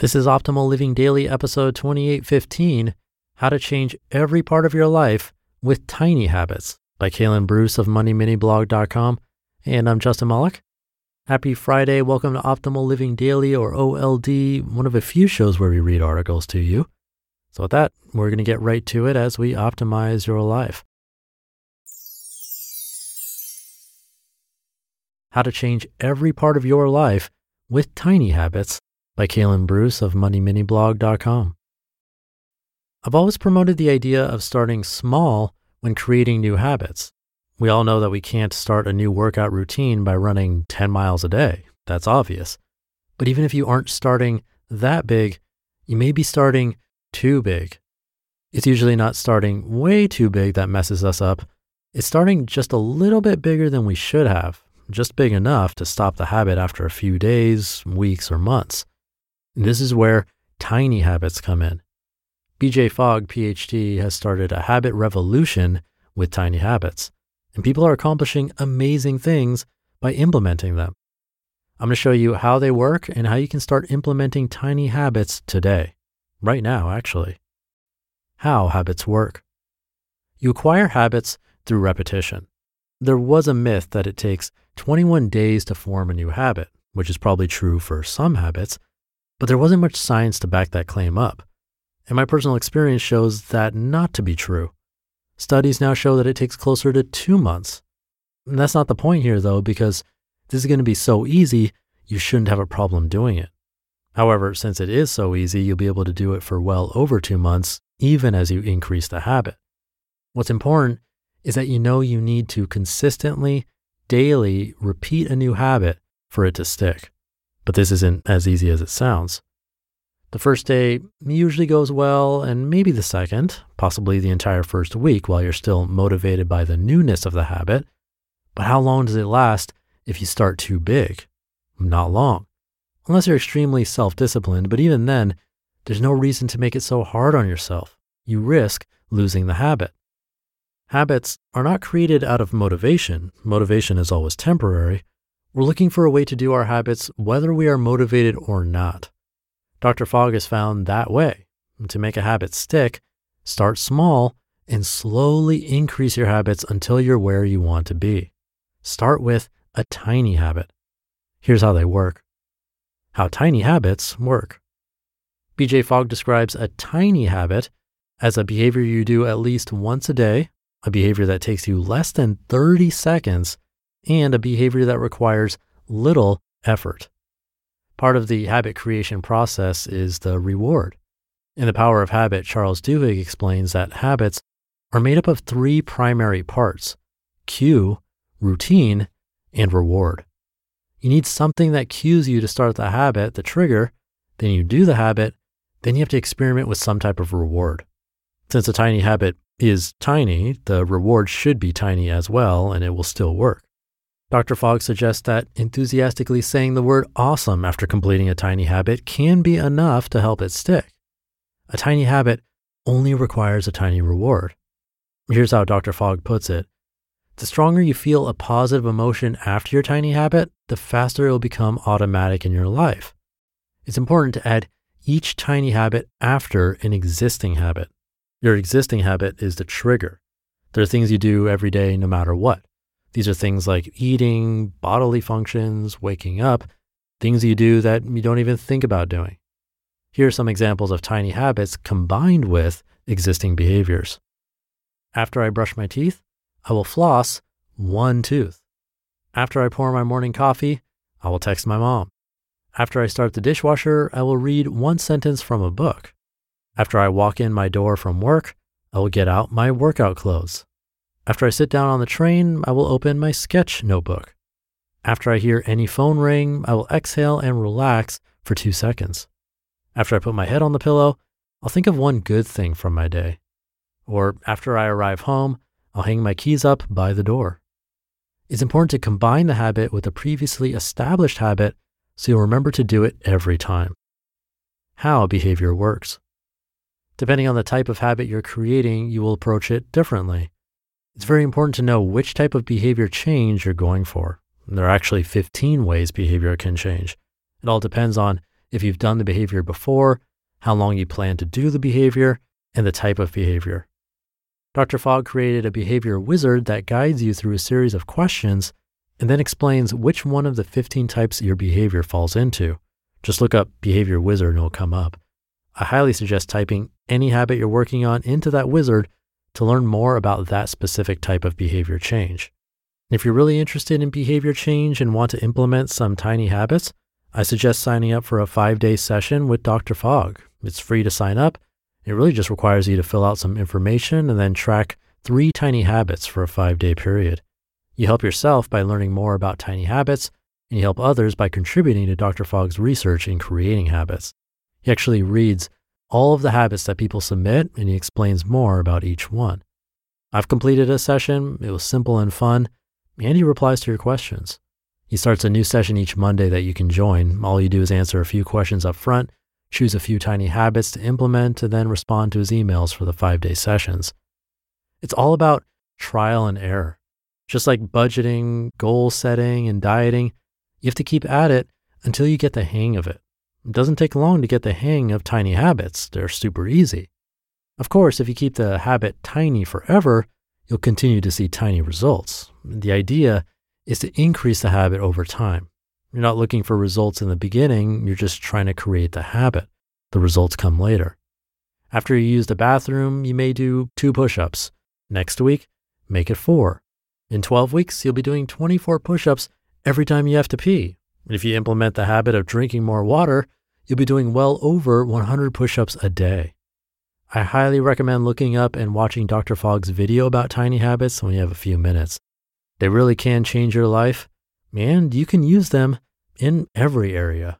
This is Optimal Living Daily, episode 2815 How to Change Every Part of Your Life with Tiny Habits by Kalen Bruce of MoneyMiniBlog.com. And I'm Justin Malik. Happy Friday. Welcome to Optimal Living Daily or OLD, one of a few shows where we read articles to you. So, with that, we're going to get right to it as we optimize your life. How to Change Every Part of Your Life with Tiny Habits by Kalen Bruce of MoneyMiniBlog.com. I've always promoted the idea of starting small when creating new habits. We all know that we can't start a new workout routine by running 10 miles a day. That's obvious. But even if you aren't starting that big, you may be starting too big. It's usually not starting way too big that messes us up. It's starting just a little bit bigger than we should have, just big enough to stop the habit after a few days, weeks, or months. This is where tiny habits come in. BJ Fogg, PhD, has started a habit revolution with tiny habits, and people are accomplishing amazing things by implementing them. I'm going to show you how they work and how you can start implementing tiny habits today, right now, actually. How habits work. You acquire habits through repetition. There was a myth that it takes 21 days to form a new habit, which is probably true for some habits, but there wasn't much science to back that claim up. And my personal experience shows that not to be true. Studies now show that it takes closer to two months. And that's not the point here, though, because this is going to be so easy, you shouldn't have a problem doing it. However, since it is so easy, you'll be able to do it for well over two months, even as you increase the habit. What's important is that you know you need to consistently, daily repeat a new habit for it to stick but this isn't as easy as it sounds. The first day usually goes well, and maybe the second, possibly the entire first week while you're still motivated by the newness of the habit. But how long does it last if you start too big? Not long. Unless you're extremely self disciplined, but even then, there's no reason to make it so hard on yourself. You risk losing the habit. Habits are not created out of motivation. Motivation is always temporary. We're looking for a way to do our habits whether we are motivated or not. Dr. Fogg has found that way. To make a habit stick, start small and slowly increase your habits until you're where you want to be. Start with a tiny habit. Here's how they work. How tiny habits work. BJ Fogg describes a tiny habit as a behavior you do at least once a day, a behavior that takes you less than 30 seconds and a behavior that requires little effort. Part of the habit creation process is the reward. In The Power of Habit, Charles Duhigg explains that habits are made up of three primary parts cue, routine, and reward. You need something that cues you to start the habit, the trigger, then you do the habit, then you have to experiment with some type of reward. Since a tiny habit is tiny, the reward should be tiny as well, and it will still work. Dr. Fogg suggests that enthusiastically saying the word awesome after completing a tiny habit can be enough to help it stick. A tiny habit only requires a tiny reward. Here's how Dr. Fogg puts it The stronger you feel a positive emotion after your tiny habit, the faster it will become automatic in your life. It's important to add each tiny habit after an existing habit. Your existing habit is the trigger. There are things you do every day no matter what. These are things like eating, bodily functions, waking up. things you do that you don't even think about doing. Here are some examples of tiny habits combined with existing behaviors. After I brush my teeth, I will floss one tooth. After I pour my morning coffee, I will text my mom. After I start the dishwasher, I will read one sentence from a book. After I walk in my door from work, I will get out my workout clothes. After I sit down on the train, I will open my sketch notebook. After I hear any phone ring, I will exhale and relax for two seconds. After I put my head on the pillow, I'll think of one good thing from my day. Or after I arrive home, I'll hang my keys up by the door. It's important to combine the habit with a previously established habit so you'll remember to do it every time. How behavior works. Depending on the type of habit you're creating, you will approach it differently. It's very important to know which type of behavior change you're going for. There are actually 15 ways behavior can change. It all depends on if you've done the behavior before, how long you plan to do the behavior, and the type of behavior. Dr. Fogg created a behavior wizard that guides you through a series of questions and then explains which one of the 15 types your behavior falls into. Just look up behavior wizard and it'll come up. I highly suggest typing any habit you're working on into that wizard to learn more about that specific type of behavior change. If you're really interested in behavior change and want to implement some tiny habits, I suggest signing up for a five day session with Dr. Fogg. It's free to sign up. It really just requires you to fill out some information and then track three tiny habits for a five day period. You help yourself by learning more about tiny habits, and you help others by contributing to Dr. Fogg's research in creating habits. He actually reads all of the habits that people submit and he explains more about each one. I've completed a session, it was simple and fun, and he replies to your questions. He starts a new session each Monday that you can join. All you do is answer a few questions up front, choose a few tiny habits to implement, and then respond to his emails for the five day sessions. It's all about trial and error. Just like budgeting, goal setting, and dieting, you have to keep at it until you get the hang of it. It doesn't take long to get the hang of tiny habits, they're super easy. Of course, if you keep the habit tiny forever, you'll continue to see tiny results. The idea is to increase the habit over time. You're not looking for results in the beginning, you're just trying to create the habit. The results come later. After you use the bathroom, you may do two push ups. Next week, make it four. In 12 weeks, you'll be doing 24 push ups every time you have to pee. If you implement the habit of drinking more water, you'll be doing well over 100 push ups a day. I highly recommend looking up and watching Dr. Fogg's video about tiny habits when you have a few minutes. They really can change your life, and you can use them in every area.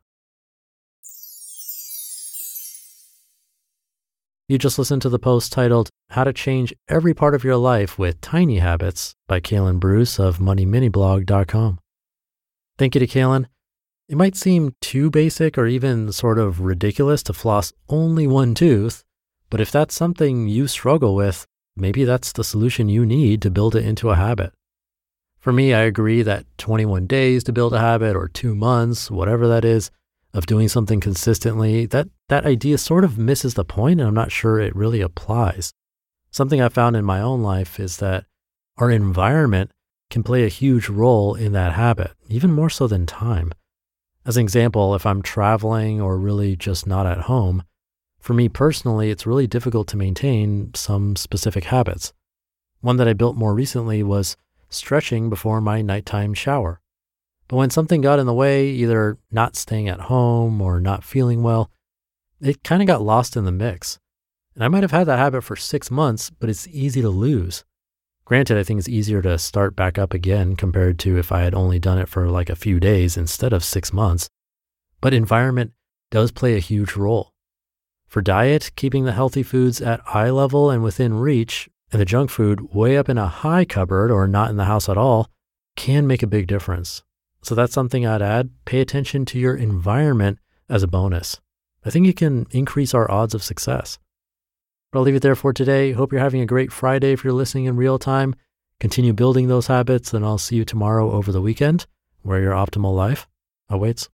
You just listened to the post titled How to Change Every Part of Your Life with Tiny Habits by Kalen Bruce of MoneyMiniBlog.com. Thank you to Kalen. It might seem too basic or even sort of ridiculous to floss only one tooth, but if that's something you struggle with, maybe that's the solution you need to build it into a habit. For me, I agree that 21 days to build a habit or two months, whatever that is, of doing something consistently, that, that idea sort of misses the point, and I'm not sure it really applies. Something I found in my own life is that our environment can play a huge role in that habit, even more so than time. As an example, if I'm traveling or really just not at home, for me personally, it's really difficult to maintain some specific habits. One that I built more recently was stretching before my nighttime shower. But when something got in the way, either not staying at home or not feeling well, it kind of got lost in the mix. And I might have had that habit for six months, but it's easy to lose. Granted, I think it's easier to start back up again compared to if I had only done it for like a few days instead of six months. But environment does play a huge role. For diet, keeping the healthy foods at eye level and within reach and the junk food way up in a high cupboard or not in the house at all can make a big difference. So that's something I'd add. Pay attention to your environment as a bonus. I think it can increase our odds of success. But I'll leave it there for today. Hope you're having a great Friday if you're listening in real time. Continue building those habits, and I'll see you tomorrow over the weekend where your optimal life awaits.